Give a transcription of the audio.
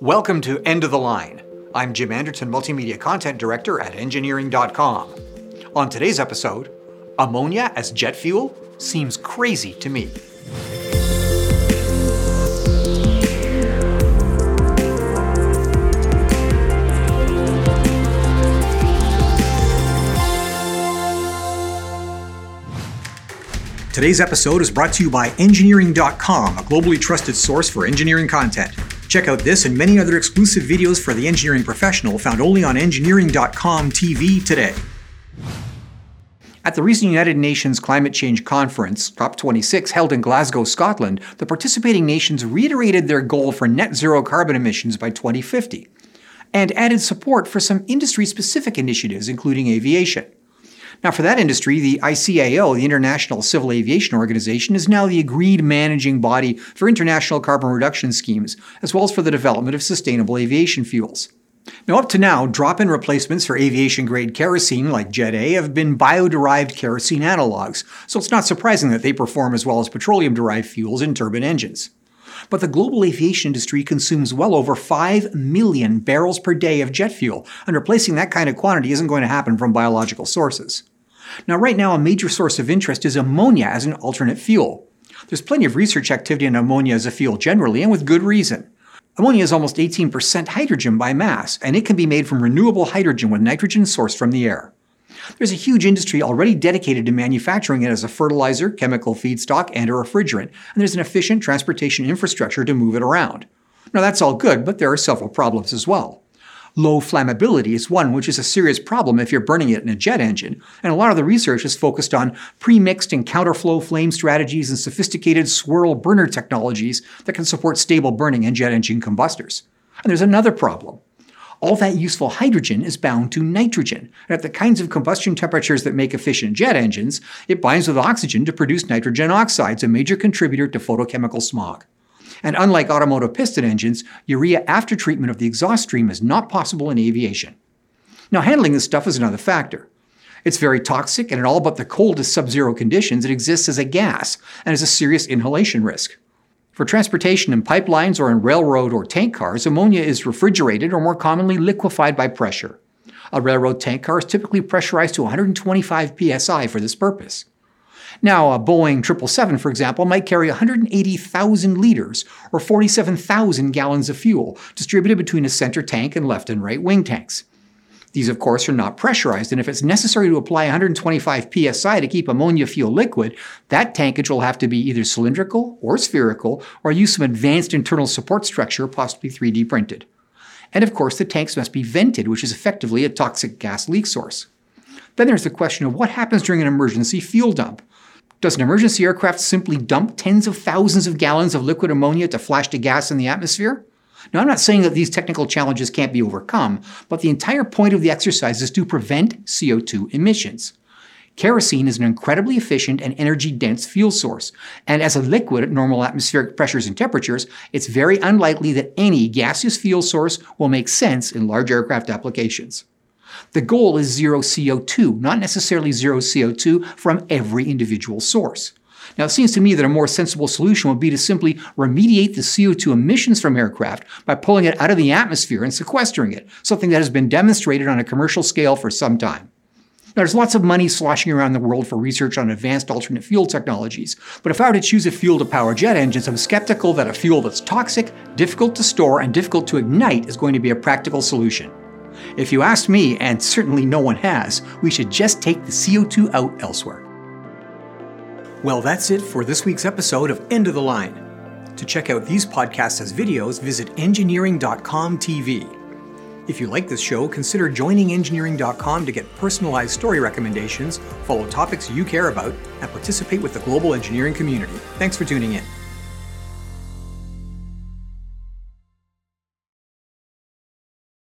Welcome to End of the Line. I'm Jim Anderton, Multimedia Content Director at Engineering.com. On today's episode, ammonia as jet fuel seems crazy to me. Today's episode is brought to you by Engineering.com, a globally trusted source for engineering content. Check out this and many other exclusive videos for the engineering professional found only on Engineering.com TV today. At the recent United Nations Climate Change Conference, COP26, held in Glasgow, Scotland, the participating nations reiterated their goal for net zero carbon emissions by 2050 and added support for some industry specific initiatives, including aviation. Now, for that industry, the ICAO, the International Civil Aviation Organization, is now the agreed managing body for international carbon reduction schemes, as well as for the development of sustainable aviation fuels. Now, up to now, drop in replacements for aviation grade kerosene like Jet A have been bio derived kerosene analogs, so it's not surprising that they perform as well as petroleum derived fuels in turbine engines. But the global aviation industry consumes well over 5 million barrels per day of jet fuel, and replacing that kind of quantity isn't going to happen from biological sources. Now, right now, a major source of interest is ammonia as an alternate fuel. There's plenty of research activity on ammonia as a fuel generally, and with good reason. Ammonia is almost 18% hydrogen by mass, and it can be made from renewable hydrogen with nitrogen sourced from the air. There's a huge industry already dedicated to manufacturing it as a fertilizer, chemical feedstock, and a refrigerant, and there's an efficient transportation infrastructure to move it around. Now, that's all good, but there are several problems as well. Low flammability is one which is a serious problem if you're burning it in a jet engine, and a lot of the research is focused on pre-mixed and counterflow flame strategies and sophisticated swirl burner technologies that can support stable burning in jet engine combustors. And there's another problem. All that useful hydrogen is bound to nitrogen, and at the kinds of combustion temperatures that make efficient jet engines, it binds with oxygen to produce nitrogen oxides, a major contributor to photochemical smog. And unlike automotive piston engines, urea after treatment of the exhaust stream is not possible in aviation. Now, handling this stuff is another factor. It's very toxic, and in all but the coldest sub zero conditions, it exists as a gas and is a serious inhalation risk. For transportation in pipelines or in railroad or tank cars, ammonia is refrigerated or more commonly liquefied by pressure. A railroad tank car is typically pressurized to 125 psi for this purpose. Now, a Boeing 777, for example, might carry 180,000 liters, or 47,000 gallons of fuel, distributed between a center tank and left and right wing tanks. These, of course, are not pressurized, and if it's necessary to apply 125 psi to keep ammonia fuel liquid, that tankage will have to be either cylindrical or spherical, or use some advanced internal support structure, possibly 3D printed. And of course, the tanks must be vented, which is effectively a toxic gas leak source. Then there's the question of what happens during an emergency fuel dump. Does an emergency aircraft simply dump tens of thousands of gallons of liquid ammonia to flash to gas in the atmosphere? Now, I'm not saying that these technical challenges can't be overcome, but the entire point of the exercise is to prevent CO2 emissions. Kerosene is an incredibly efficient and energy dense fuel source, and as a liquid at normal atmospheric pressures and temperatures, it's very unlikely that any gaseous fuel source will make sense in large aircraft applications. The goal is zero CO2, not necessarily zero CO2 from every individual source. Now, it seems to me that a more sensible solution would be to simply remediate the CO2 emissions from aircraft by pulling it out of the atmosphere and sequestering it, something that has been demonstrated on a commercial scale for some time. Now, there's lots of money sloshing around the world for research on advanced alternate fuel technologies, but if I were to choose a fuel to power jet engines, I'm skeptical that a fuel that's toxic, difficult to store, and difficult to ignite is going to be a practical solution. If you ask me, and certainly no one has, we should just take the CO2 out elsewhere. Well, that's it for this week's episode of End of the Line. To check out these podcasts as videos, visit engineering.com TV. If you like this show, consider joining engineering.com to get personalized story recommendations, follow topics you care about, and participate with the global engineering community. Thanks for tuning in.